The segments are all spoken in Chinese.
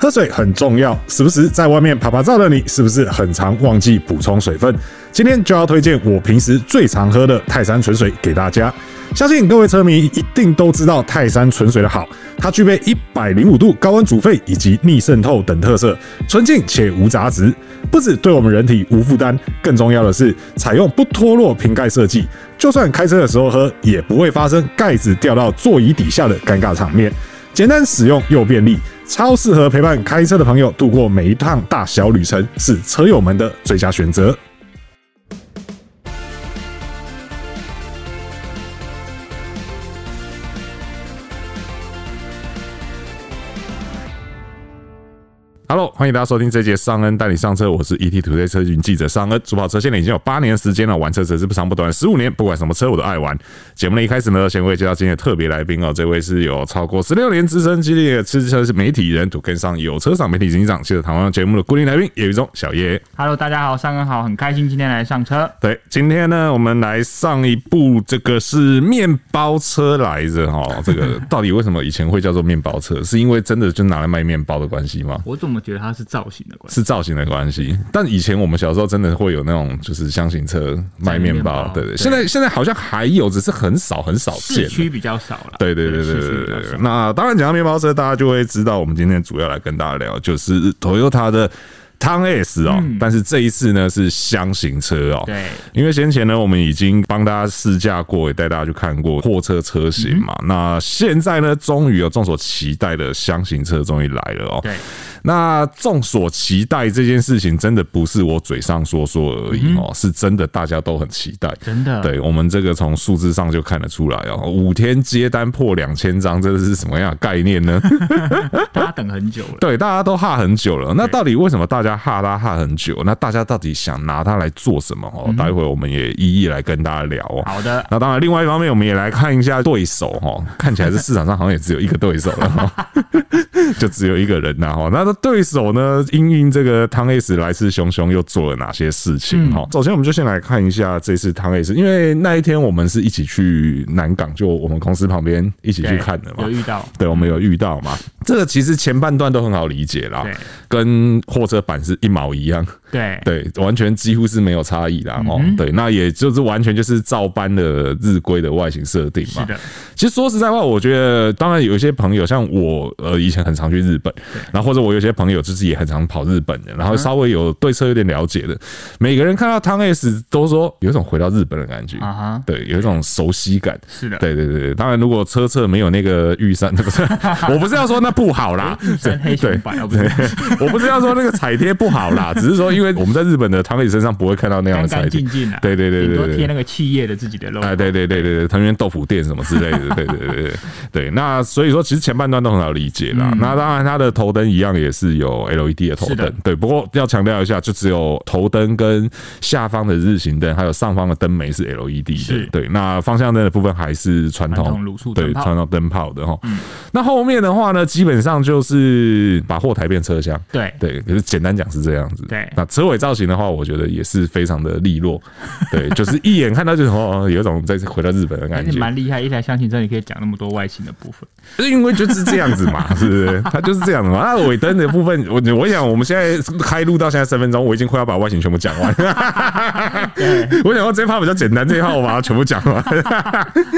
喝水很重要，时不时在外面拍拍照的你，是不是很常忘记补充水分？今天就要推荐我平时最常喝的泰山纯水给大家。相信各位车迷一定都知道泰山纯水的好，它具备一百零五度高温煮沸以及逆渗透等特色，纯净且无杂质，不止对我们人体无负担，更重要的是采用不脱落瓶盖设计，就算开车的时候喝，也不会发生盖子掉到座椅底下的尴尬场面。简单使用又便利，超适合陪伴开车的朋友度过每一趟大小旅程，是车友们的最佳选择。Hello，欢迎大家收听这节尚恩带你上车，我是 ETtoday 车云记者尚恩。主跑车现在已经有八年时间了，玩车则是不长不短十五年，不管什么车我都爱玩。节目的一开始呢，先为介绍今天的特别来宾哦，这位是有超过十六年资深经历的汽车是媒体人，土跟上有车赏媒体警长，接着台湾节目的固定来宾，叶宇中小叶。Hello，大家好，尚恩好，很开心今天来上车。对，今天呢，我们来上一部这个是面包车来着哈，这个 到底为什么以前会叫做面包车？是因为真的就拿来卖面包的关系吗？我怎么觉得它是造型的关系，是造型的关系。但以前我们小时候真的会有那种就是箱型车卖面包，对对。现在现在好像还有，只是很少很少见，市区比较少了。对对对对对对，那当然讲到面包车，大家就会知道我们今天主要来跟大家聊就是 Toyota 的。汤 S 哦，但是这一次呢是箱型车哦。对，因为先前呢我们已经帮大家试驾过，也带大家去看过货车车型嘛。那现在呢，终于有众所期待的箱型车终于来了哦。对。那众所期待这件事情，真的不是我嘴上说说而已哦，是真的，大家都很期待。真的，对我们这个从数字上就看得出来哦，五天接单破两千张，这是什么样的概念呢？大家等很久了，对，大家都哈很久了。那到底为什么大家哈它哈很久？那大家到底想拿它来做什么？哦，待会我们也一一来跟大家聊哦。好的，那当然，另外一方面，我们也来看一下对手哦，看起来这市场上好像也只有一个对手了哈，就只有一个人呐哈。那对手。手呢？因应这个汤 S 来势汹汹，又做了哪些事情？哈，首先我们就先来看一下这次汤 S，因为那一天我们是一起去南港，就我们公司旁边一起去看的嘛。有遇到，对，我们有遇到嘛。这个其实前半段都很好理解啦，跟货车版是一毛一样。对 对，完全几乎是没有差异啦。哦，对，那也就是完全就是照搬的日规的外形设定嘛。是的，其实说实在话，我觉得当然有一些朋友，像我呃以前很常去日本，然后或者我有些朋友就是也很常跑日本的，然后稍微有对车有点了解的，每个人看到汤 S 都说有一种回到日本的感觉啊，对，有一种熟悉感。是的，对对对，当然如果车侧没有那个玉山，不是，我不是要说那不好啦，对黑熊版，我不是要说那个彩贴不好啦，只是说。因为我们在日本的汤 S 身上不会看到那样的彩贴，对对对对对，贴那个企业的自己的 logo，哎对对对对对，藤原豆腐店什么之类的，对对对对对。那所以说，其实前半段都很好理解啦。那当然，它的头灯一样也是有 LED 的头灯，对。不过要强调一下，就只有头灯跟下方的日行灯，还有上方的灯眉是 LED 的，对。那方向灯的部分还是传统，对，传统灯泡的哈。那后面的话呢，基本上就是把货台变车厢，对对。可是简单讲是这样子，对。那车尾造型的话，我觉得也是非常的利落，对，就是一眼看到就是哦，有一种再次回到日本的感觉，蛮厉害。一台厢型车你可以讲那么多外形的部分，因为就是这样子嘛，是不是？它就是这样子嘛。那尾灯的部分，我我想我们现在开录到现在三分钟，我已经快要把外形全部讲完。我想说这一趴比较简单，这一趴我把它全部讲完。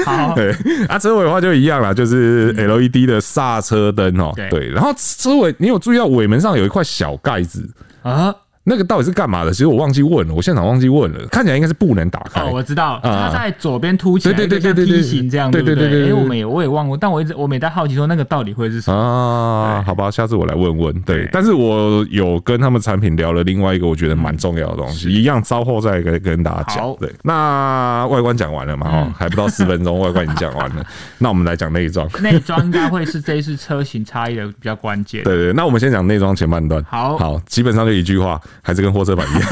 好，对啊，车尾的话就一样啦，就是 LED 的刹车灯哦，对，然后车尾你有注意到尾门上有一块小盖子啊？那个到底是干嘛的？其实我忘记问了，我现场忘记问了。看起来应该是不能打开。哦，我知道，它在左边凸起来，对对对对对，梯形这样，对对对对。哎，我们也我也忘过，但我一直我每在好奇说那个到底会是什么啊？好吧，下次我来问问。对，但是我有跟他们产品聊了另外一个我觉得蛮重要的东西，一样稍后再跟跟大家讲。对，那外观讲完了嘛？哦，还不到四分钟，外观已经讲完了。那我们来讲内装。内装应该会是这一次车型差异的比较关键。对对，那我们先讲内装前半段。好，好，基本上就一句话。还是跟货车版一样，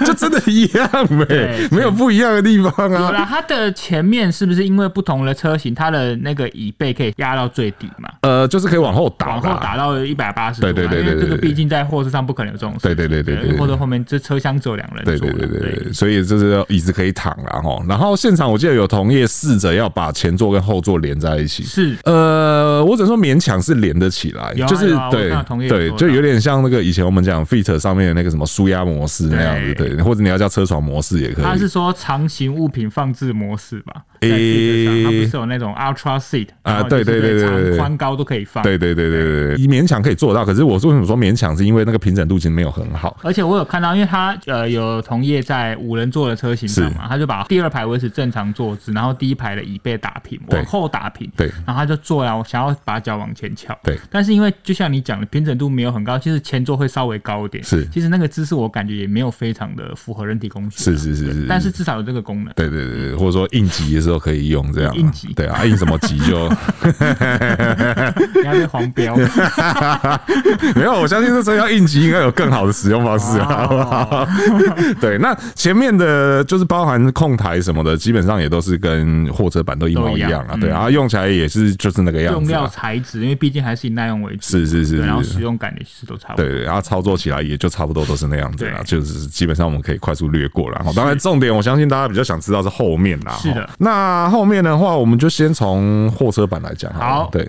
就真的一样呗，没有不一样的地方啊。有啦，它的前面是不是因为不同的车型，它的那个椅背可以压到最底嘛？呃，就是可以往后打，往后打到一百八十度。对对对对，这个毕竟在货车上不可能有这种事。对对对对对，货车后面这车厢只有两人坐。对对对对，所以就是椅子可以躺了哈。然后现场我记得有同业试着要把前座跟后座连在一起，是呃，我只能说勉强是连得起来，就是对对，就有点像那个以前我们讲 Fit 上面的那个什么舒压模式那样子，对，或者你要叫车床模式也可以。他是说长型物品放置模式吧？诶，它不是有那种 Ultra Seat 啊？对对对对，长宽高都可以放。对对对对对，勉强可以做到。可是我为什么说勉强？是因为那个平整度其实没有很好。而且我有看到，因为他呃有同业在五人座的车型上嘛，他就把第二排维持正常坐姿，然后第一排的椅背打平，往后打平。对，然后他就坐了，我想要把脚往前翘。对，但是因为就像你讲的，平整度没有很高，其实前座会稍微高一点。是，其实那个姿势我感觉也没有非常的符合人体工学。是是是是，但是至少有这个功能。对对对对，或者说应急的时候可以用这样。应急。对啊，应什么急就。你要被黄标。没有，我相信这车要应急应该有更好的使用方式，好不好？对，那前面的就是包含控台什么的，基本上也都是跟货车版都一模一样啊。对，然后用起来也是就是那个样子。用料材质，因为毕竟还是以耐用为主。是是是。然后使用感也是都差不多。对，然后操作起来也就差不多都是那样子啦，就是基本上我们可以快速略过了。当然，重点我相信大家比较想知道是后面啦。是的。那后面的话，我们就先从货车版来讲。好。对，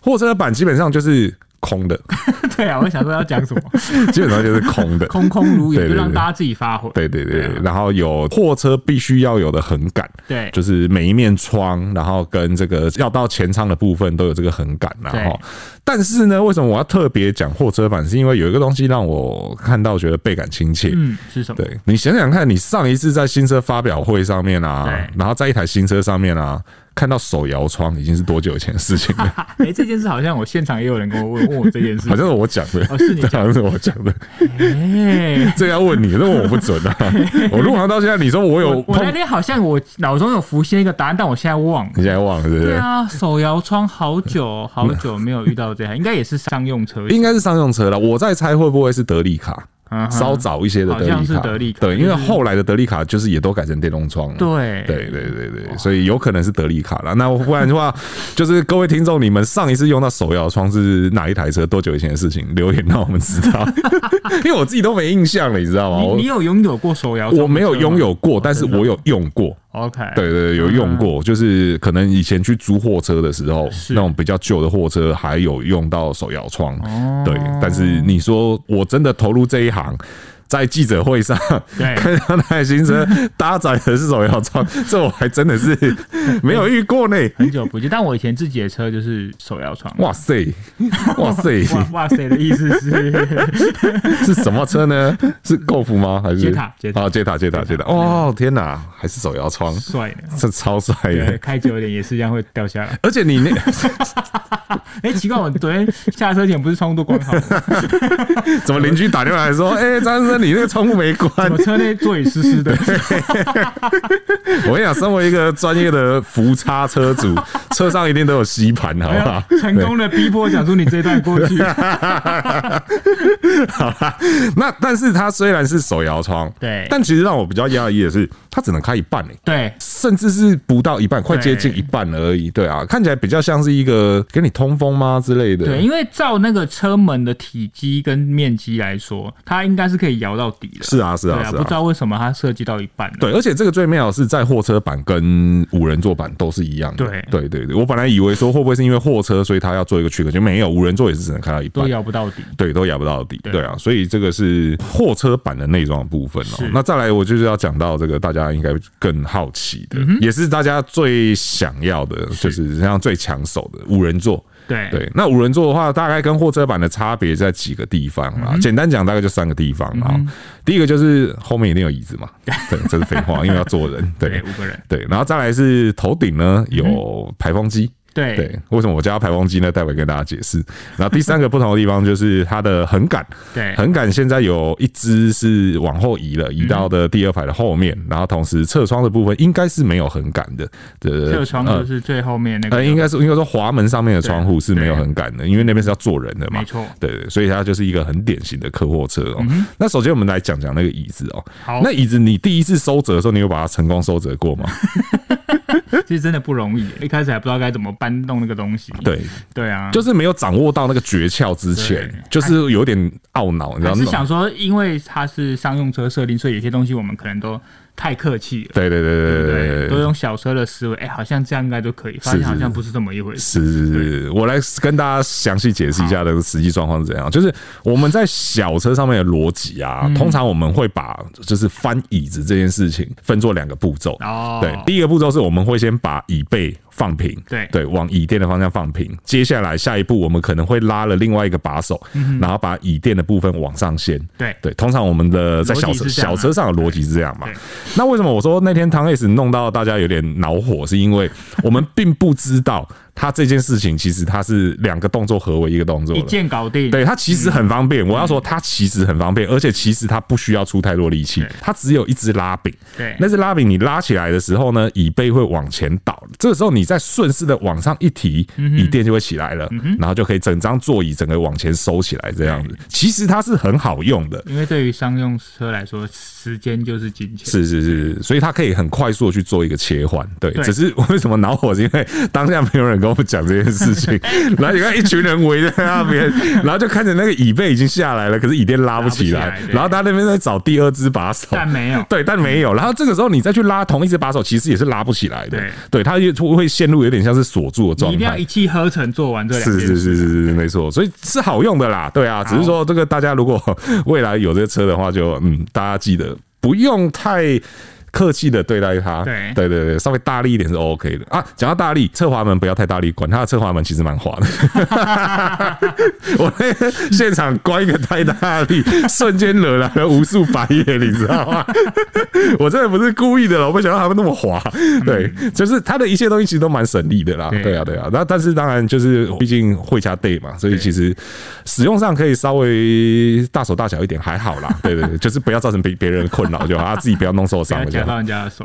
货车版基本上就是。空的，对啊，我想说要讲什么，基本上就是空的，空空如也，就让大家自己发挥。对对对，然后有货车必须要有的横杆，对，就是每一面窗，然后跟这个要到前舱的部分都有这个横杆，然后，但是呢，为什么我要特别讲货车版？是因为有一个东西让我看到觉得倍感亲切，嗯，是什么？对，你想想看，你上一次在新车发表会上面啊，然后在一台新车上面啊。看到手摇窗已经是多久以前的事情了？哎、欸，这件事好像我现场也有人跟我问问我这件事，好像是我讲的，哦，是你讲的，好像是我讲的。哎，这要问你，那我不准啊。我入行到现在，你说我有我，我那天好像我脑中有浮现一个答案，但我现在忘了。你现在忘了，对不对？对啊，手摇窗好久好久没有遇到这样，应该也是商用车，应该是商用车了。我在猜会不会是德利卡。稍早一些的德利卡，德利卡，对，因为后来的德利卡就是也都改成电动窗了。对，对，对，对，对，所以有可能是德利卡了。那不然的话，就是各位听众，你们上一次用到手摇窗是哪一台车？多久以前的事情？留言让我们知道，因为我自己都没印象了，你知道吗？你有拥有过手摇？我没有拥有过，但是我有用过。OK，对对对，有用过，就是可能以前去租货车的时候，那种比较旧的货车还有用到手摇窗。对，但是你说我真的投入这一行。在记者会上看到那台新车搭载的是手摇窗，这我还真的是没有遇过呢。很久不见，但我以前自己的车就是手摇窗。哇塞，哇塞，哇塞的意思是 是什么车呢？是 Golf 吗？还是捷塔？捷塔，捷塔，捷塔，捷塔。哦天哪，还是手摇窗，帅的，这超帅的。开久一点也是一样会掉下来。而且你那，哎，奇怪，我昨天下车前不是窗户都关好吗？怎么邻居打电话来说，哎，张先生。你那个窗户没关，我车内座椅湿湿的。我跟你讲，身为一个专业的福差车主，车上一定都有吸盘，好不好？成功的逼迫讲出你这一段过去。好吧，那但是它虽然是手摇窗，对，但其实让我比较压抑的是，它只能开一半诶，对，甚至是不到一半，快接近一半而已。对啊，看起来比较像是一个给你通风吗之类的。对，因为照那个车门的体积跟面积来说，它应该是可以摇。到底了，是啊是啊，是啊不知道为什么它设计到一半。对，而且这个最妙是在货车版跟五人座版都是一样的。对对对对，我本来以为说会不会是因为货车，所以它要做一个区隔，就没有五人座也是只能开到一半，都摇不到底。对，都摇不到底。对啊，所以这个是货车版的内装部分哦。那再来，我就是要讲到这个大家应该更好奇的，也是大家最想要的，就是像最抢手的五人座。对对，那五人座的话，大概跟货车版的差别在几个地方啊？简单讲，大概就三个地方啊。第一个就是后面一定有椅子嘛，对，这是废话，因为要坐人。对，五个人。对，然后再来是头顶呢有排风机。对对，为什么我叫它排风机呢？待会跟大家解释。然后第三个不同的地方就是它的横杆，对，横杆现在有一只是往后移了，移到的第二排的后面，然后同时侧窗的部分应该是没有横杆的。对侧窗就是最后面那个，呃，应该是应该说滑门上面的窗户是没有横杆的，因为那边是要坐人的嘛。没错，对对，所以它就是一个很典型的客货车哦。那首先我们来讲讲那个椅子哦。好，那椅子你第一次收折的时候，你有把它成功收折过吗？其实真的不容易，一开始还不知道该怎么搬动那个东西。对对啊，就是没有掌握到那个诀窍之前，就是有点懊恼。你知道吗？是想说，因为它是商用车设定，所以有些东西我们可能都。太客气了，对对对对对对，都用小车的思维，哎，好像这样应该就可以，发现好像不是这么一回事。是是是，我来跟大家详细解释一下这个实际状况是怎样。就是我们在小车上面的逻辑啊，通常我们会把就是翻椅子这件事情分作两个步骤。哦，对，第一个步骤是我们会先把椅背。放平，对对，往椅垫的方向放平。接下来下一步，我们可能会拉了另外一个把手，然后把椅垫的部分往上掀。对对，通常我们的在小车小车上的逻辑是这样嘛？那为什么我说那天汤 S 弄到大家有点恼火？是因为我们并不知道。他这件事情其实它是两个动作合为一个动作，一键搞定。对，它其实很方便。我要说，它其实很方便，而且其实它不需要出太多力气，它只有一只拉柄。对，那只拉柄你拉起来的时候呢，椅背会往前倒，这个时候你再顺势的往上一提，椅垫就会起来了，然后就可以整张座椅整个往前收起来，这样子。其实它是很好用的，因为对于商用车来说，时间就是金钱。是是是，所以它可以很快速的去做一个切换。对，只是为什么恼火，是因为当下没有人。跟我们讲这件事情，然后你看一群人围在那边，然后就看着那个椅背已经下来了，可是椅垫拉不起来，然后他那边在找第二只把手，但没有，对，但没有。然后这个时候你再去拉同一只把手，其实也是拉不起来的，对，它就会陷入有点像是锁住的状态。你一定要一气呵成做完这两件事，是是是是是，没错，所以是好用的啦，对啊，只是说这个大家如果 未来有这个车的话，就嗯，大家记得不用太。客气的对待他，对对对对，稍微大力一点是 OK 的啊。讲到大力，侧滑门不要太大力，管他的侧滑门其实蛮滑的。我那个现场关一个太大力，瞬间惹来了无数白眼，你知道吗？我真的不是故意的，我没想到他们那么滑。对，就是他的一切东西其实都蛮省力的啦。对啊，对啊。那但是当然就是毕竟会加 day 嘛，所以其实使用上可以稍微大手大脚一点还好啦。对对对，就是不要造成别别人的困扰就好，啊自己不要弄受伤。到人家的手，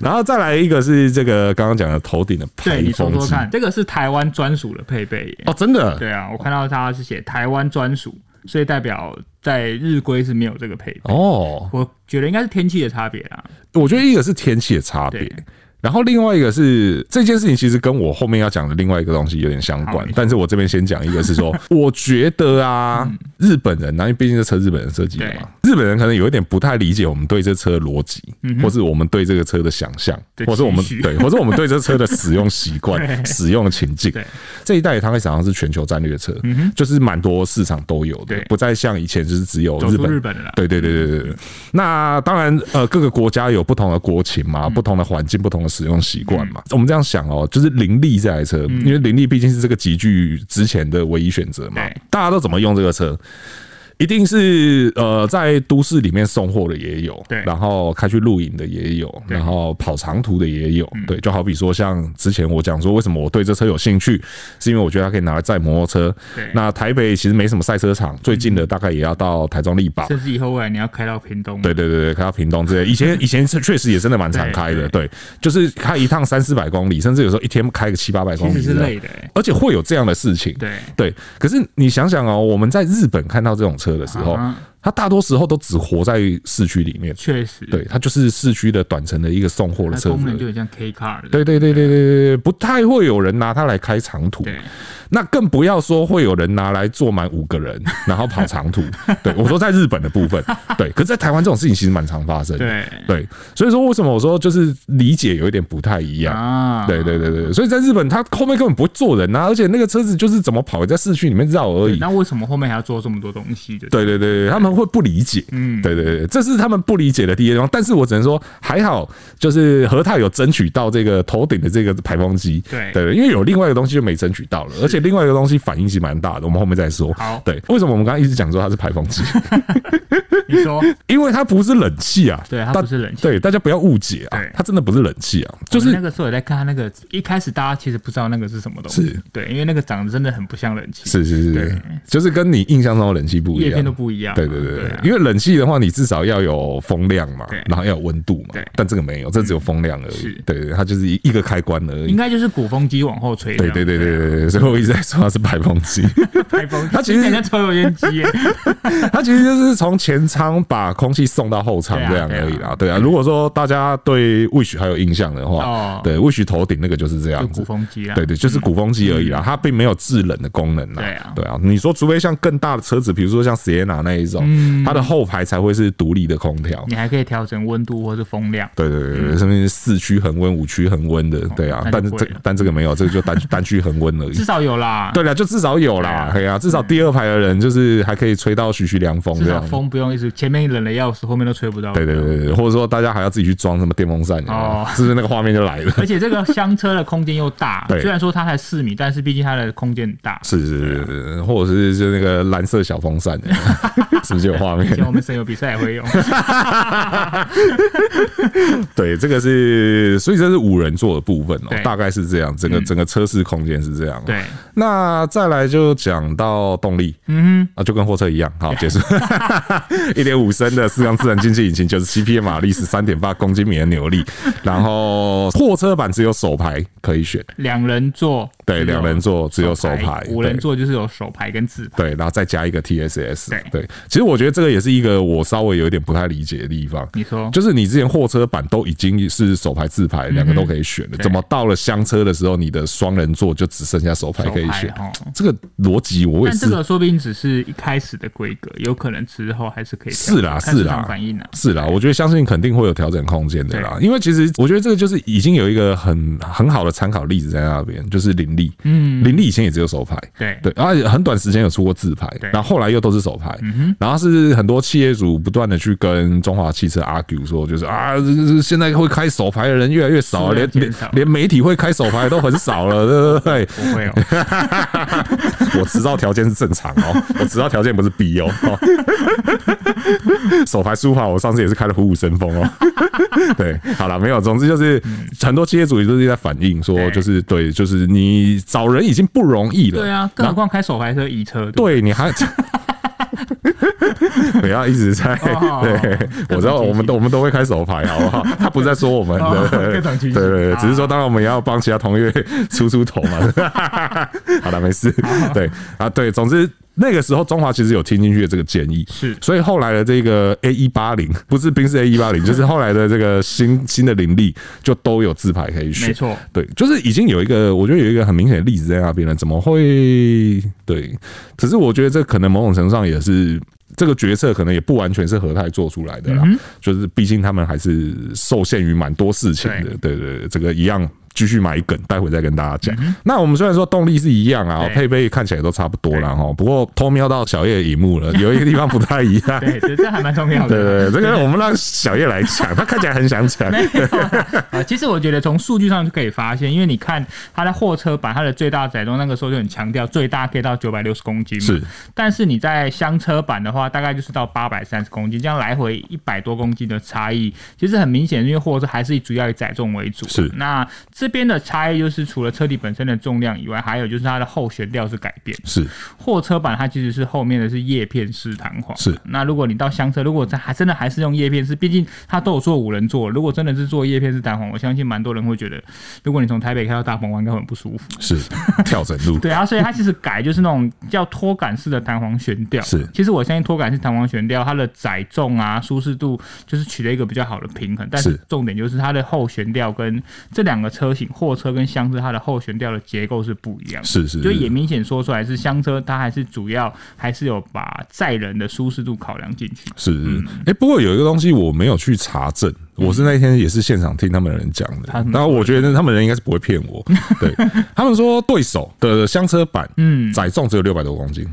然后再来一个是这个刚刚讲的头顶的配风机，你说说看，这个是台湾专属的配备哦，真的？对啊，我看到它是写台湾专属，所以代表在日规是没有这个配备。哦。我觉得应该是天气的差别啊，我觉得一个是天气的差别。然后另外一个是这件事情，其实跟我后面要讲的另外一个东西有点相关，但是我这边先讲一个，是说 我觉得啊，日本人，因为毕竟是车日本人设计的嘛，日本人可能有一点不太理解我们对这车的逻辑，或是我们对这个车的想象，或是我们对，或是我们对这车的使用习惯、使用情境。这一代它会想像是全球战略车，就是蛮多市场都有的，不再像以前就是只有日本。日本的。对对对对对。那当然，呃，各个国家有不同的国情嘛，不同的环境，不同的。使用习惯嘛，我们这样想哦，就是林立这台车，因为林立毕竟是这个极具之前的唯一选择嘛，大家都怎么用这个车？一定是呃，在都市里面送货的也有，对，然后开去露营的也有，然后跑长途的也有，对，就好比说像之前我讲说，为什么我对这车有兴趣，是因为我觉得它可以拿来载摩托车。对，那台北其实没什么赛车场，最近的大概也要到台中立宝，甚至以后未来你要开到屏东，对对对对，开到屏东这些。以前 以前是确实也真的蛮常开的，对，就是开一趟三四百公里，甚至有时候一天开个七八百公里，是累的，而且会有这样的事情，对。对。可是你想想哦，我们在日本看到这种车。的时候，它大多时候都只活在市区里面。确实，对，它就是市区的短程的一个送货的车子，功能就像 K car。对对对对对对，不太会有人拿它来开长途。那更不要说会有人拿来坐满五个人，然后跑长途。对，我说在日本的部分，对，可是，在台湾这种事情其实蛮常发生。对对，所以说为什么我说就是理解有一点不太一样啊？对对对对，所以在日本，他后面根本不会坐人啊，而且那个车子就是怎么跑在市区里面绕而已。那为什么后面还要做这么多东西的？对对对，他们们会不理解。嗯，对对对，这是他们不理解的第一地方。但是我只能说还好，就是和泰有争取到这个头顶的这个排风机。对对，因为有另外一个东西就没争取到了，而且另外一个东西反应是蛮大的，我们后面再说。好，对，为什么我们刚刚一直讲说它是排风机？你说，因为它不是冷气啊。对，它不是冷气。对，大家不要误解啊，它真的不是冷气啊。就是那个时候我在看它那个，一开始大家其实不知道那个是什么东西。是，对，因为那个长得真的很不像冷气。是是是，对，就是跟你印象中的冷气不一样，叶片都不一样。对对对，因为冷气的话，你至少要有风量嘛，然后要有温度嘛。对，但这个没有，这只有风量而已。对对，它就是一一个开关而已。应该就是鼓风机往后吹。对对对对对，所以我一直在说它是排风机。排风，它其实像抽油烟机。它其实就是从前舱把空气送到后舱这样而已啦。对啊，如果说大家对 Wish 还有印象的话，对 Wish 头顶那个就是这样子。鼓风机啊。对对，就是鼓风机而已啦，它并没有制冷的功能啦。对啊，对啊。你说，除非像更大的车子，比如说像 Sienna 那一种，它的后排才会是独立的空调。你还可以调整温度或是风量。对对对，上面是四驱恒温、五驱恒温的。对啊，但是这但这个没有，这个就单 单驱恒温而已。至少有啦。对了，就至少有啦。对啊，至少第二排的人就是还可以吹到徐徐凉风这样。风不用一直，前面冷的要死，后面都吹不到。对对对对，或者说大家还要自己去装什么电风扇哦，是不是那个画面就来了？而且这个厢车的空间又大，虽然说它才四米，但是毕竟它的空间很大。是是是是，或者是就那个蓝色小风扇，是不是有画面？以前我们省油比赛也会用。对，这个是，所以这是五人座的部分哦，大概是这样，整个整个车室空间是这样。对，那再来就讲到动力，嗯哼，啊，就跟货车一样，好，结束。一点五升的四缸自然进气引擎，九十七匹马力，十三点八公斤米的扭力，然后货车版只有手排可以选，两人座，对，两人座只有手排，五人座就是有手排跟自排，对，然后再加一个 TSS，对。对，其实我觉得这个也是一个我稍微有一点不太理解的地方。你说，就是你之前货车版都已经是手排自排两个都可以选了，怎么到了厢车的时候，你的双人座就只剩下手排可以选？这个逻辑我也是，但这个说不定只是一开始的规格，有可能之后还是可以是啦是啦反应是啦，我觉得相信肯定会有调整空间的啦，因为其实我觉得这个就是已经有一个很很好的参考例子在那边，就是林立，嗯，林立以前也只有手牌，对。对，而且很短时间有出过自牌，然后后来又都是手牌，然后是很多企业主不断的去跟中华汽车 argue 说，就是啊，现在会开手牌的人越来越少，连连连媒体会开手牌都很少了，对不对？不会哦，我执照条件是正常哦，我执照条件不是 B 哦，手牌书法我上次也是开了虎虎生风哦，对，好了，没有，总之就是很多企业主也都是在反映说，就是对，就是你找人已经不容易了，对啊，更何况开手牌车移车，对，你还。不要一直在，对，我知道我们都我们都会开手牌，好不好？他不在说我们的，对对对，只是说当然我们也要帮其他同业出出头嘛。好了，没事，对啊，对，总之。那个时候，中华其实有听进去的这个建议，是，所以后来的这个 A 一八零 不是宾士 A 一八零，就是后来的这个新新的林立就都有自排可以选，没错，对，就是已经有一个，我觉得有一个很明显的例子在那边了，怎么会？对，可是我觉得这可能某种程度上也是这个决策，可能也不完全是和泰做出来的啦，就是毕竟他们还是受限于蛮多事情的，对对对，这个一样。继续买梗，待会再跟大家讲。嗯、那我们虽然说动力是一样啊，配备看起来都差不多了哈。不过偷瞄到小叶的荧幕了，有一个地方不太一样。对，这还蛮重要的。对，对对，这个我们让小叶来讲，他看起来很想讲。啊，其实我觉得从数据上就可以发现，因为你看它的货车版，它的最大载重那个时候就很强调最大可以到九百六十公斤嘛。是。但是你在厢车版的话，大概就是到八百三十公斤，这样来回一百多公斤的差异，其实很明显，因为货车还是以主要以载重为主。是。那这边的差异就是除了车体本身的重量以外，还有就是它的后悬吊是改变。是货车版它其实是后面的是叶片式弹簧。是那如果你到厢车，如果还真的还是用叶片式，毕竟它都有做五人座，如果真的是做叶片式弹簧，我相信蛮多人会觉得，如果你从台北开到大鹏湾，应该很不舒服。是 跳整路。对啊，所以它其实改就是那种叫拖杆式的弹簧悬吊。是其实我相信拖杆式弹簧悬吊它的载重啊、舒适度就是取得一个比较好的平衡，但是重点就是它的后悬吊跟这两个车型货。货车跟厢车它的后悬吊的结构是不一样，是是，就也明显说出来是厢车，它还是主要还是有把载人的舒适度考量进去。是，是哎，不过有一个东西我没有去查证，我是那天也是现场听他们人讲的，然后我觉得他们人应该是不会骗我。对，他们说对手的厢车版，嗯，载重只有六百多公斤。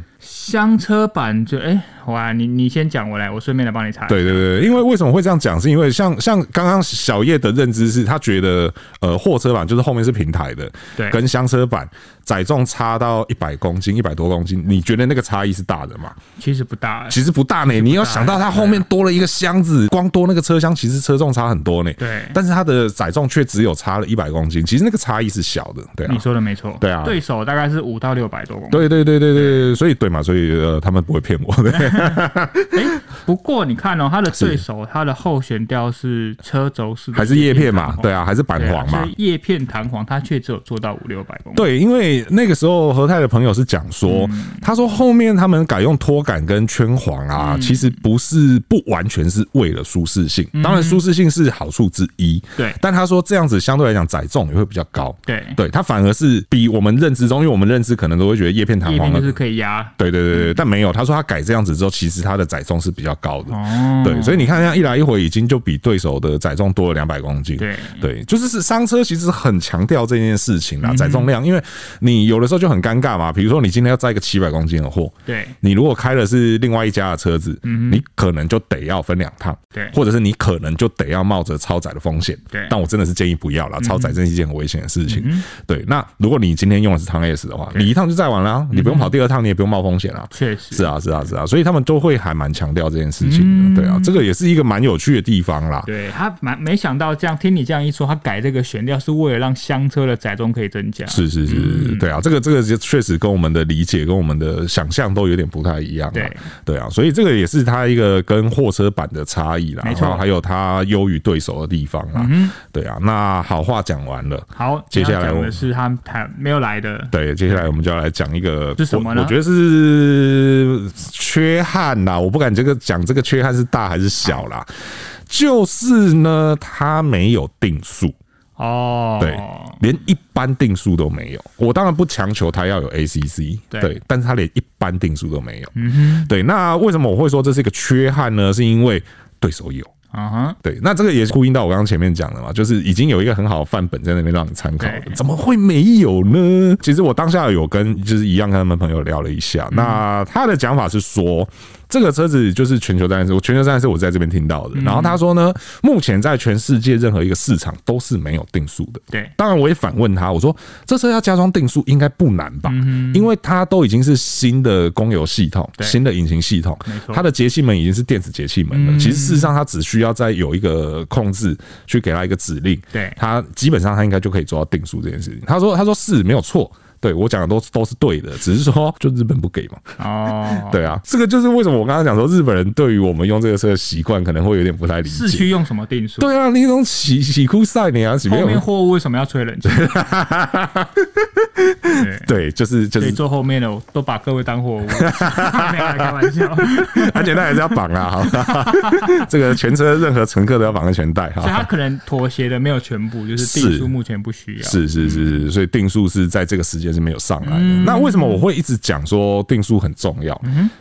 厢车版就哎，哇，你你先讲，我来，我顺便来帮你查。对对对，因为为什么会这样讲？是因为像像刚刚小叶的认知是，他觉得呃货车版就是后面是平台的，对，跟厢车版载重差到一百公斤、一百多公斤，你觉得那个差异是大的吗？其实不大，其实不大呢。你要想到它后面多了一个箱子，光多那个车厢，其实车重差很多呢。对，但是它的载重却只有差了一百公斤，其实那个差异是小的。对啊，你说的没错。对啊，对手大概是五到六百多公斤。对对对对对，所以对嘛，所以呃，他们不会骗我的。哎，不过你看哦，他的对手，他的后悬吊是车轴式，还是叶片嘛？对啊，还是板簧嘛？叶片弹簧，它却只有做到五六百公斤。对，因为那个时候和泰的朋友是讲说，他说后面他们改用拖杆跟圈簧啊，其实不是不完全是为了舒适性，当然舒适性是好处之一。对，但他说这样子相对来讲载重也会比较高。对，对，他反而是比我们认知中，因为我们认知可能都会觉得叶片弹簧就是可以压。对对对对，但没有，他说他改这样子之后，其实他的载重是比较高的。哦，对，所以你看，这样一来一回，已经就比对手的载重多了两百公斤。对对，就是是商车其实很强调这件事情啦，载重量，因为你有的时候就很尴尬嘛。比如说你今天要载一个七百公斤的货，对，你如果开的是另外一家的车子，嗯你可能就得要分两趟，对，或者是你可能就得要冒着超载的风险，对。但我真的是建议不要啦，超载真是一件很危险的事情。对，那如果你今天用的是汤 S 的话，你一趟就载完了，你不用跑第二趟，你也不用冒风险啊。确实，是啊，是啊，是啊，所以他们都会还蛮强调这件事情的。对啊，这个也是一个蛮有趣的地方啦。对，他蛮没想到这样，听你这样一说，他改这个悬吊是为了让厢车的载重可以增加。是是是，对啊，这个这个就确实跟我们的理解跟我们的想象都有点不太一样。对对啊，所以这个也是它一个跟货车版的差异啦。没错，还有它优于对手的地方啊。对啊，那好话讲完了，好，接下来我们是他他没有来的。对，接下来我们就要来讲一个是什么呢？我觉得是缺憾啦，我不敢这个讲这个缺憾是大还是小啦。就是呢，它没有定速哦，对，连一般定速都没有。我当然不强求它要有 ACC，对，但是它连一般定速都没有。嗯哼，对。那为什么我会说这是一个缺憾呢？是因为对手有。啊哈，对，那这个也是呼应到我刚刚前面讲的嘛，就是已经有一个很好的范本在那边让你参考的，怎么会没有呢？其实我当下有跟就是一样跟他们朋友聊了一下，那他的讲法是说。这个车子就是全球战士，我全球战士我在这边听到的。然后他说呢，目前在全世界任何一个市场都是没有定速的。对，当然我也反问他，我说这车要加装定速应该不难吧？因为它都已经是新的供油系统，新的引擎系统，它的节气门已经是电子节气门了。其实事实上它只需要再有一个控制去给它一个指令，对，它基本上它应该就可以做到定速这件事情。他说他说是没有错。对我讲的都都是对的，只是说就日本不给嘛。哦，对啊，这个就是为什么我刚刚讲说日本人对于我们用这个车的习惯可能会有点不太理解。市区用什么定速？对啊，那种洗洗库赛你啊，后面货物为什么要吹冷气？对，就是就是坐后面的都把各位当货物，开玩笑。安全带还是要绑啊，好，这个全车任何乘客都要绑安全带哈。所以他可能妥协的没有全部，就是定速目前不需要。是是是，所以定速是在这个时间是没有上来的。那为什么我会一直讲说定数很重要？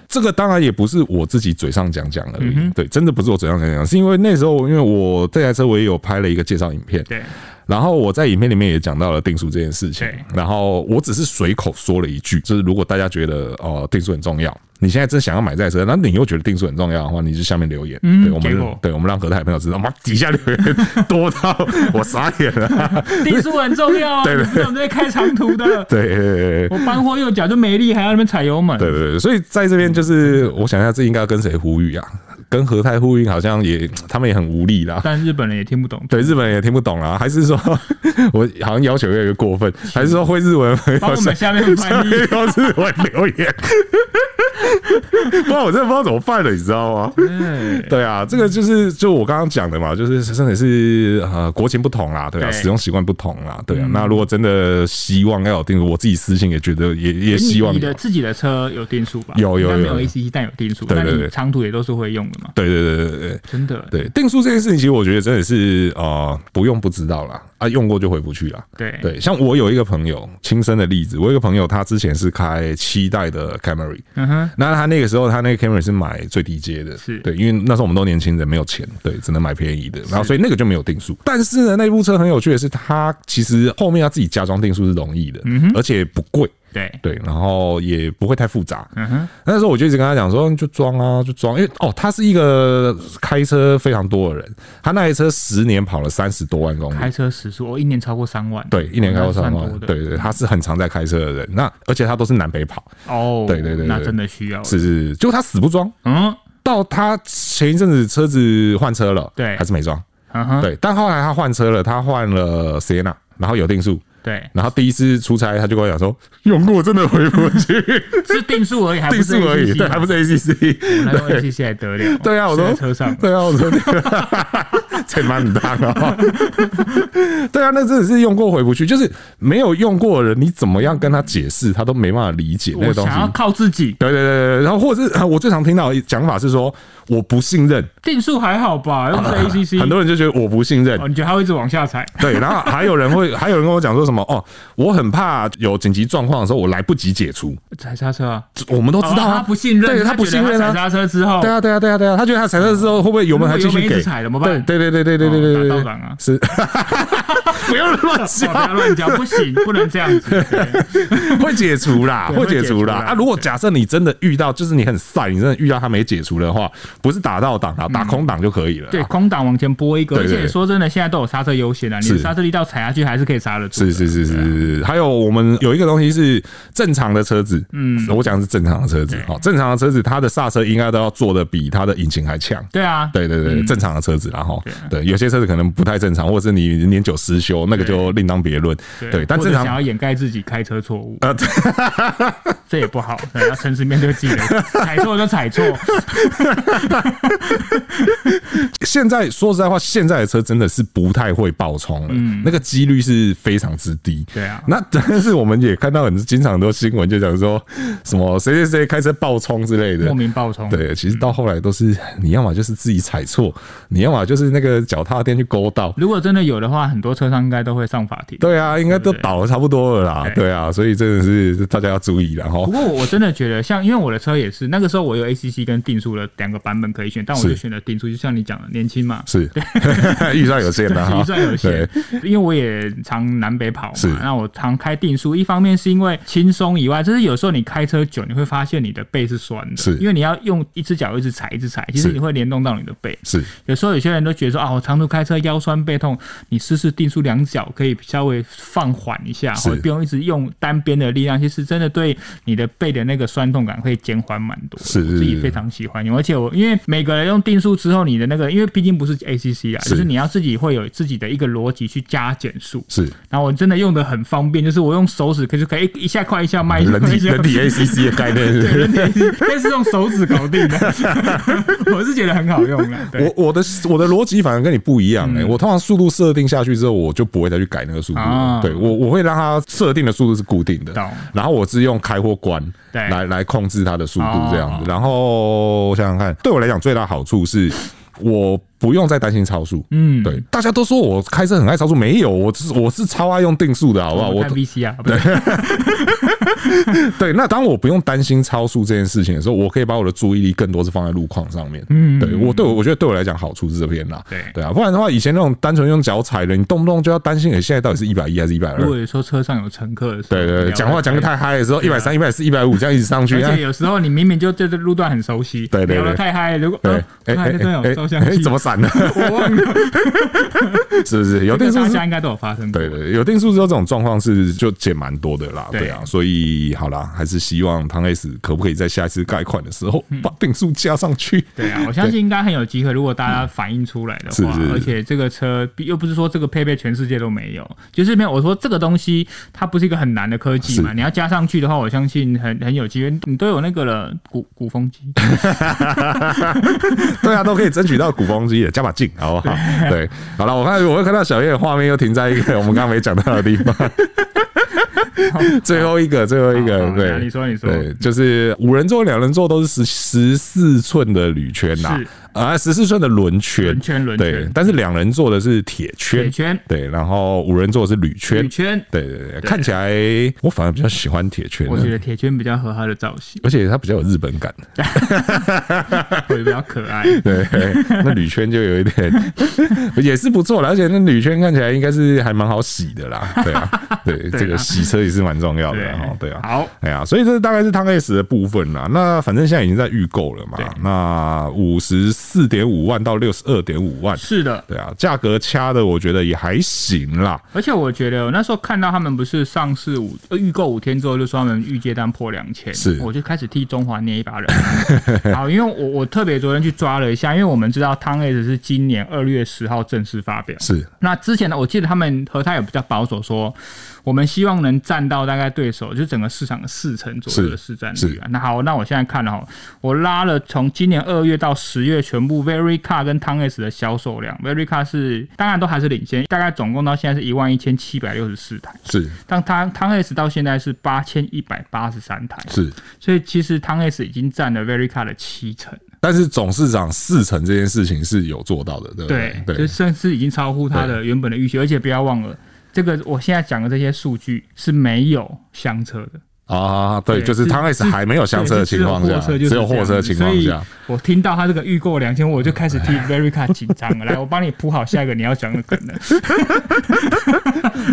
这个当然也不是我自己嘴上讲讲而已，对，真的不是我嘴上讲讲，是因为那时候因为我这台车我也有拍了一个介绍影片，对。然后我在影片里面也讲到了定速这件事情，然后我只是随口说了一句，就是如果大家觉得哦定速很重要，你现在真想要买这台车，那你又觉得定速很重要的话，你就下面留言，对我们对我们让何泰朋友知道，妈底下留言多到 我傻眼了，定速很重要，对对，我们这些开长途的，对，我搬货又脚就没力，还要那边踩油门，对对对，所以在这边就是我想一下，这应该要跟谁呼吁啊？跟和泰呼应好像也，他们也很无力啦。但日本人也听不懂。对，日本人也听不懂啦。还是说，我好像要求越来越过分？还是说会日文？帮我们下面翻译，用日文留言。不然我真的不知道怎么办了，你知道吗？对啊，这个就是就我刚刚讲的嘛，就是真的是呃国情不同啦，对啊，使用习惯不同啦，对啊。那如果真的希望要有定速，我自己私信也觉得也也希望你的自己的车有定速吧？有有有，没有 ACC 但有定速，对对对，长途也都是会用的。对对对对对，真的。对定速这件事情，其实我觉得真的是呃不用不知道啦，啊，用过就回不去啦。对。对，像我有一个朋友亲身的例子，我有一个朋友他之前是开七代的 Camry，嗯哼，那他那个时候他那个 Camry 是买最低阶的，是。对，因为那时候我们都年轻人没有钱，对，只能买便宜的，然后所以那个就没有定速。但是呢，那部车很有趣的是，它其实后面要自己加装定速是容易的，嗯哼，而且不贵。对。对，然后也不会太复杂。嗯哼，那时候我就一直跟他讲说，就装啊，就装，因为哦，他是一个开车非常多的人，他那台车十年跑了三十多万公里，开车时速哦一年超过三万，对，一年超过三万，对对，他是很常在开车的人。那而且他都是南北跑，哦，对对对，那真的需要，是是，就他死不装，嗯，到他前一阵子车子换车了，对，还是没装，嗯哼，对，但后来他换车了，他换了 Sienna，然后有定速。对，然后第一次出差，他就跟我讲说，用过真的回不去，是定数而已，还 定数而已，对，还不是 ACC，那用 ACC 还得了？对啊，我说车上，对啊，我说那个才蛮大啊，对啊，那真的是用过回不去，就是没有用过的人，你怎么样跟他解释，他都没办法理解那个东西。想要靠自己，对对对对，然后或者是我最常听到的讲法是说，我不信任定速还好吧，用 ACC，很多人就觉得我不信任，你觉得他会一直往下踩？对，然后还有人会，还有人跟我讲说什么哦，我很怕有紧急状况的时候，我来不及解除踩刹车啊。我们都知道啊，他不信任，对他不信任啊。踩刹车之后，对啊对啊对啊对啊，他觉得他踩刹车之后会不会油门还继续给？踩怎么办？对对对对对对对是，不要乱讲，不要乱讲，不行，不能这样子。会解除啦，会解除啦。啊，如果假设你真的遇到，就是你很晒，你真的遇到他没解除的话，不是打到档啊，打空档就可以了。对，空档往前拨一个，而且说真的，现在都有刹车优先了，你刹车力道踩下去还是可以刹得住。是是是是是，还有我们有一个东西是正常的车子，嗯，我讲的是正常的车子，好，正常的车子它的刹车应该都要做的比它的引擎还强。对啊，对对对，正常的车子，然后对有些车子可能不太正常，或者是你年久失修，那个就另当别论。对，但正常想要掩盖自己开车错误，呃，这也不好，要诚实面对自己的，踩错就踩错。现在说实在话，现在的车真的是不太会爆冲了，嗯，那个几率是非常之低。对啊，那但是我们也看到很经常很多新闻，就讲说什么谁谁谁开车爆冲之类的，莫名爆冲。对，其实到后来都是你要么就是自己踩错，你要么就是那个脚踏垫去勾到。如果真的有的话，很多车商应该都会上法庭。对啊，应该都倒了差不多了啦。对啊，所以真的是大家要注意了哈。不过我真的觉得，像因为我的车也是那个时候我有 ACC 跟定速的两个版本可以选，但我就选了定速，就像你讲的，年轻嘛，是。预算有限的，预算有限。因为我也常南北跑嘛，那我常开定速，一方面是因为轻松以外，就是有时候你开车久，你会发现你的背是酸的，是。因为你要用一只脚一直踩，一直踩，其实你会联动到你的背。是。有时候有些人都觉得说啊，我长途开车腰酸背痛，你试试定速两脚可以稍微放缓一下，或者不用一直用单边的力量，其实真的对你的背的那个酸痛感会减缓蛮多。是自己非常喜欢。用，而且我因为每个人用定数之后，你的那个因为毕竟不是 ACC 啊，就是你要自己会有自己的一个逻辑去加减速。是，然后我真的用的很方便，就是我用手指可就可以一下快一下慢，人体人体 ACC 的概念，对，人体 ACC 是用手指搞定的，我是觉得很好用的。我我的我的逻辑反而跟你不一样哎，我通常速度设定下去之后，我就不会再去改那个速度。对我我会让它设定的速度是固定的，然后我是用开或关来来控制它的速度这样子。然后我想想看，对我来讲最大好处是我。不用再担心超速，嗯，对，大家都说我开车很爱超速，没有，我是我是超爱用定速的，好不好？我 VC 啊，对，对，那当我不用担心超速这件事情的时候，我可以把我的注意力更多是放在路况上面，嗯，对我对我我觉得对我来讲好处是这边啦，对。对啊，不然的话，以前那种单纯用脚踩的，你动不动就要担心，你现在到底是一百一还是一百二？如果说车上有乘客的时候，对对，讲话讲的太嗨的时候，一百三、一百四、一百五这样一直上去，而且有时候你明明就对这路段很熟悉，对对，聊得太嗨，如果哎哎哎哎，怎么闪呢？是不是有定数？大家应该都有发生过。对对，有定数之后，这种状况是就减蛮多的啦。对啊，所以好啦，还是希望唐 S 可不可以在下一次改款的时候把定数加上去？对啊，我相信应该很有机会。如果大家反映出来的话，而且这个车又不是说这个配备全世界都没有，就是没有。我说这个东西它不是一个很难的科技嘛，你要加上去的话，我相信很很有机会。你都有那个了，鼓鼓风机，对啊，都可以争取到鼓风机的，加把劲，好不好？对，好了，我看我又看到小叶的画面又停在一个我们刚刚没讲到的地方。最后一个，最后一个，对，你说，你说，对，就是五人座、两人座都是十十四寸的铝圈呐。啊，十四寸的轮圈，轮圈轮圈，对，但是两人坐的是铁圈，铁圈，对，然后五人坐的是铝圈，铝圈，对对对，看起来我反而比较喜欢铁圈，我觉得铁圈比较合它的造型，而且它比较有日本感，会比较可爱，对，那铝圈就有一点 也是不错了，而且那铝圈看起来应该是还蛮好洗的啦，对啊，对，这个洗车也是蛮重要的哈，对。啊，好，哎呀，所以这大概是汤 S 的部分啦，那反正现在已经在预购了嘛，那五十四点五万到六十二点五万，是的，对啊，价格掐的我觉得也还行啦。而且我觉得我那时候看到他们不是上市五预购五天之后就说他们预接单破两千，是，我就开始替中华捏一把冷。好，因为我我特别昨天去抓了一下，因为我们知道汤 S 是今年二月十号正式发表，是。那之前呢，我记得他们和他有比较保守说。我们希望能占到大概对手就整个市场的四成左右的市占率啊。那好，那我现在看了哈，我拉了从今年二月到十月全部 Very Car 跟 Tung S 的销售量，Very Car 是当然都还是领先，大概总共到现在是一万一千七百六十四台。是，但 TANGS 到现在是八千一百八十三台。是，所以其实汤 S 已经占了 Very Car 的七成。但是总市场四成这件事情是有做到的，对不对？对，就甚至已经超乎它的原本的预期，而且不要忘了。这个我现在讲的这些数据是没有相车的。啊，对，就是汤 S 还没有相车的情况下，只有货车的情况下，我听到他这个预购两千，我就开始替 Verica 紧张了。来，我帮你铺好下一个你要讲的可能。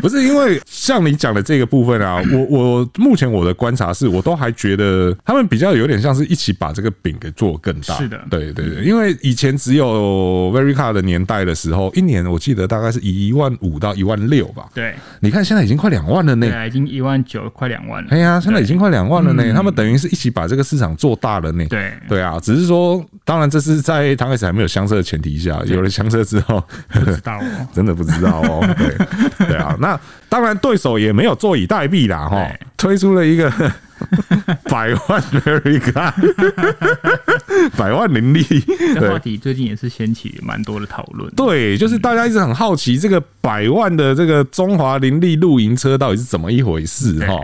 不是因为像你讲的这个部分啊，我我目前我的观察是，我都还觉得他们比较有点像是一起把这个饼给做更大。是的，对对对，因为以前只有 Verica 的年代的时候，一年我记得大概是一万五到一万六吧。对，你看现在已经快两万了呢。对，已经一万九，快两万了。哎呀。现在已经快两万了呢，他们等于是一起把这个市场做大了呢。对对啊，只是说，当然这是在刚开始还没有相车的前提下，有了相车之后，不知道哦，真的不知道哦。对 对啊，那当然对手也没有坐以待毙啦，哈，推出了一个。百万 Veryca，百万林立，这话题最近也是掀起蛮多的讨论。对，就是大家一直很好奇，这个百万的这个中华林立露营车到底是怎么一回事？哈，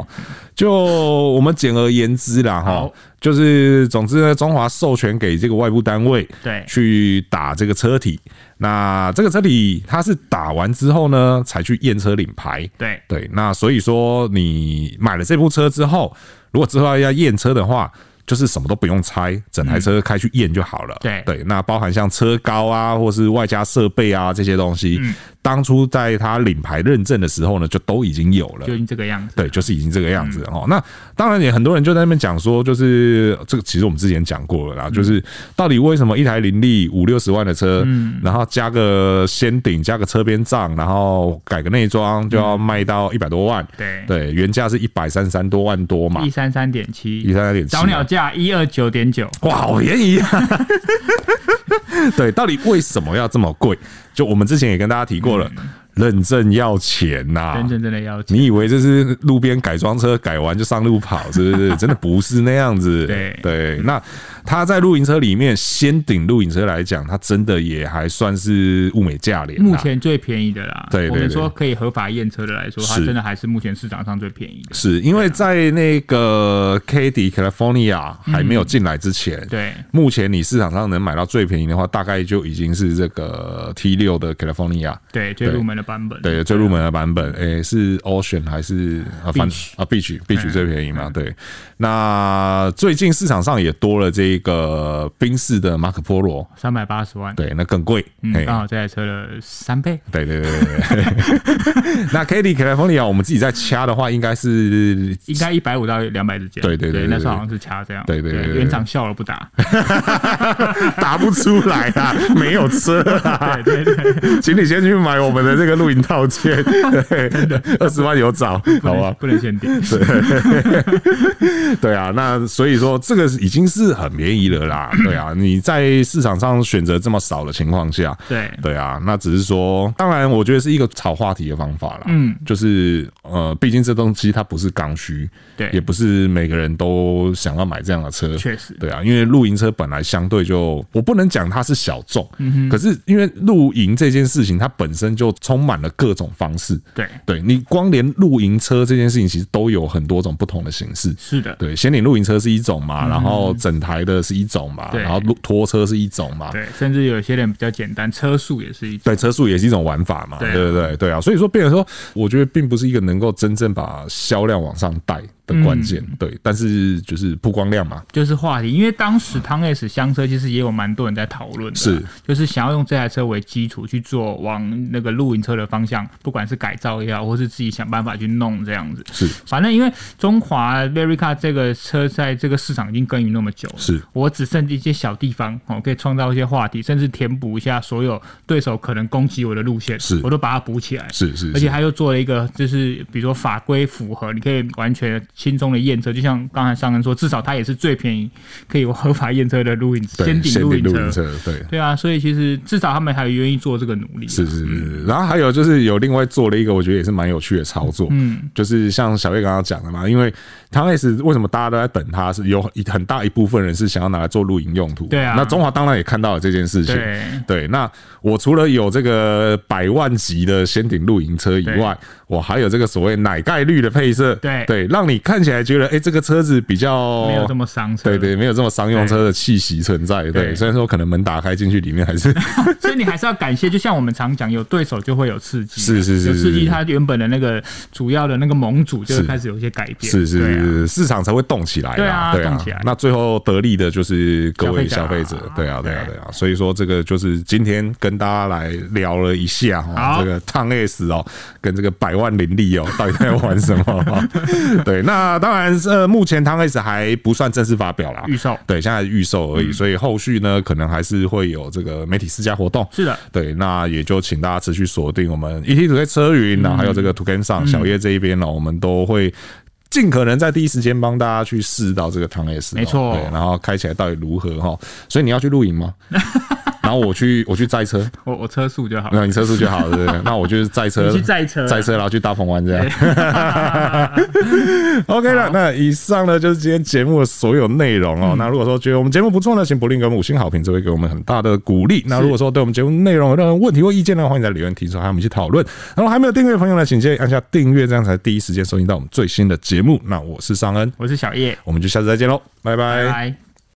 就我们简而言之啦，哈，就是总之呢，中华授权给这个外部单位，对，去打这个车体。那这个车体它是打完之后呢，才去验车领牌。对对，那所以说你买了这部车之后，如果之后要验车的话，就是什么都不用拆，整台车开去验就好了。对对，那包含像车高啊，或是外加设备啊这些东西。当初在他领牌认证的时候呢，就都已经有了，就已经这个样子。对，就是已经这个样子哦。那当然也很多人就在那边讲说，就是这个其实我们之前讲过了啦，就是到底为什么一台林立五六十万的车，然后加个先顶，加个车边帐，然后改个内装就要卖到一百多万？对。对，原价是一百三十三多万多嘛，一三三点七，一三三点七，早鸟价一二九点九，哇，好便宜啊！对，到底为什么要这么贵？就我们之前也跟大家提过了。认证要钱呐、啊，认证真的要钱。你以为这是路边改装车，改完就上路跑，是不是？真的不是那样子。对对，那他在露营车里面，先顶露营车来讲，它真的也还算是物美价廉，目前最便宜的啦。对，我们说可以合法验车的来说，它真的还是目前市场上最便宜的。是因为在那个 Caddy California 还没有进来之前，对，目前你市场上能买到最便宜的话，大概就已经是这个 T 六的 California，对，最入门的。版本对，最入门的版本，诶、欸，是 Ocean 还是啊？反啊，Beach Beach 最便宜嘛？对。那最近市场上也多了这个宾士的马可波罗，三百八十万，对，那更贵，嗯，刚好这台车的三倍。对对对对对。那 k a t i e California 我们自己在掐的话，应该是 应该一百五到两百之间。对对对，那时候好像是掐这样。对对对，原厂笑了不打，打不出来啊，没有车啊。对对对，请你先去买我们的这个。录影套件，对，二十万有找，好吧，不能先点。对，对啊，那所以说这个已经是很便宜了啦。对啊，你在市场上选择这么少的情况下，对，对啊，那只是说，当然我觉得是一个炒话题的方法啦。嗯，就是呃，毕竟这东西它不是刚需，对，也不是每个人都想要买这样的车。确实，对啊，因为露营车本来相对就，我不能讲它它是小众，嗯，可是因为露营这件事情，它本身就充满了各种方式。对，对你光连露营车这件事情，其实都有很多种不同的形式。是的，对，先领露营车是一种嘛，然后整台的是一种嘛，然后拖车是一种嘛，对，甚至有些人比较简单，车速也是一种，对，车速也是一种玩法嘛，对对对对啊，所以说，变成说，我觉得并不是一个能够真正把销量往上带。的关键对，但是就是曝光量嘛，就是话题。因为当时汤 S 厢车其实也有蛮多人在讨论的，是就是想要用这台车为基础去做往那个露营车的方向，不管是改造也好，或是自己想办法去弄这样子。是，反正因为中华 Verica 这个车在这个市场已经耕耘那么久了，是我只剩一些小地方哦，可以创造一些话题，甚至填补一下所有对手可能攻击我的路线，是，我都把它补起来。是是，而且他又做了一个，就是比如说法规符合，你可以完全轻松的验车。就像刚才上人说，至少它也是最便宜，可以合法验车的露营先顶露营车。对对啊，所以其实至少他们还愿意做这个努力。是是是，然后还有就是有另外做了一个，我觉得也是蛮有趣的操作。嗯，就是像小月刚刚讲的嘛，因为汤 S 为什么大家都在等他，是有很大一部分人是想要拿来做露营用途。对啊，那中华当然也看到了这件事情。对对，那我除了有这个百万级的掀顶露营车以外，我还有这个所谓奶盖绿的配色。对对，让你看起来觉得哎、欸，这个车子比较没有这么商车，对对，没有这么商用车的气息存在。对，对虽然说可能门打开进去里面还是，所以你还是要感谢。就像我们常讲，有对手就会有刺激，是是是，有刺激，它原本的那个主要的那个盟主就会开始有一些改变，是是是，市场才会动起来。对啊，动起来。那最后得利的就是各位消费者。对啊，对啊，对啊。所以说这个就是今天跟大家来聊了一下哈，这个汤 S 哦，跟这个百万林立哦，到底在玩什么？对，那当然是。呃，目前汤 S 还不算正式发表啦，预售。对，现在预售而已，所以后续呢，可能还是会有这个媒体试驾活动。是的，对，那也就请大家持续锁定我们 ET Today 车云，然后还有这个 2Game 小叶这一边呢，我们都会尽可能在第一时间帮大家去试到这个汤 S，没错，对，然后开起来到底如何哈？所以你要去露营吗？然后我去，我去载车，我我车速就好，那你车速就好，对不对？那我就是载车，去载车，载车，然后去大鹏湾这样。OK 了，那以上呢就是今天节目的所有内容哦。那如果说觉得我们节目不错呢，请不吝给我们五星好评，这会给我们很大的鼓励。那如果说对我们节目内容有任何问题或意见呢，欢迎在留言提出，还有我们一起讨论。然后还没有订阅的朋友呢，请记得按下订阅，这样才第一时间收听到我们最新的节目。那我是尚恩，我是小叶，我们就下次再见喽，拜拜。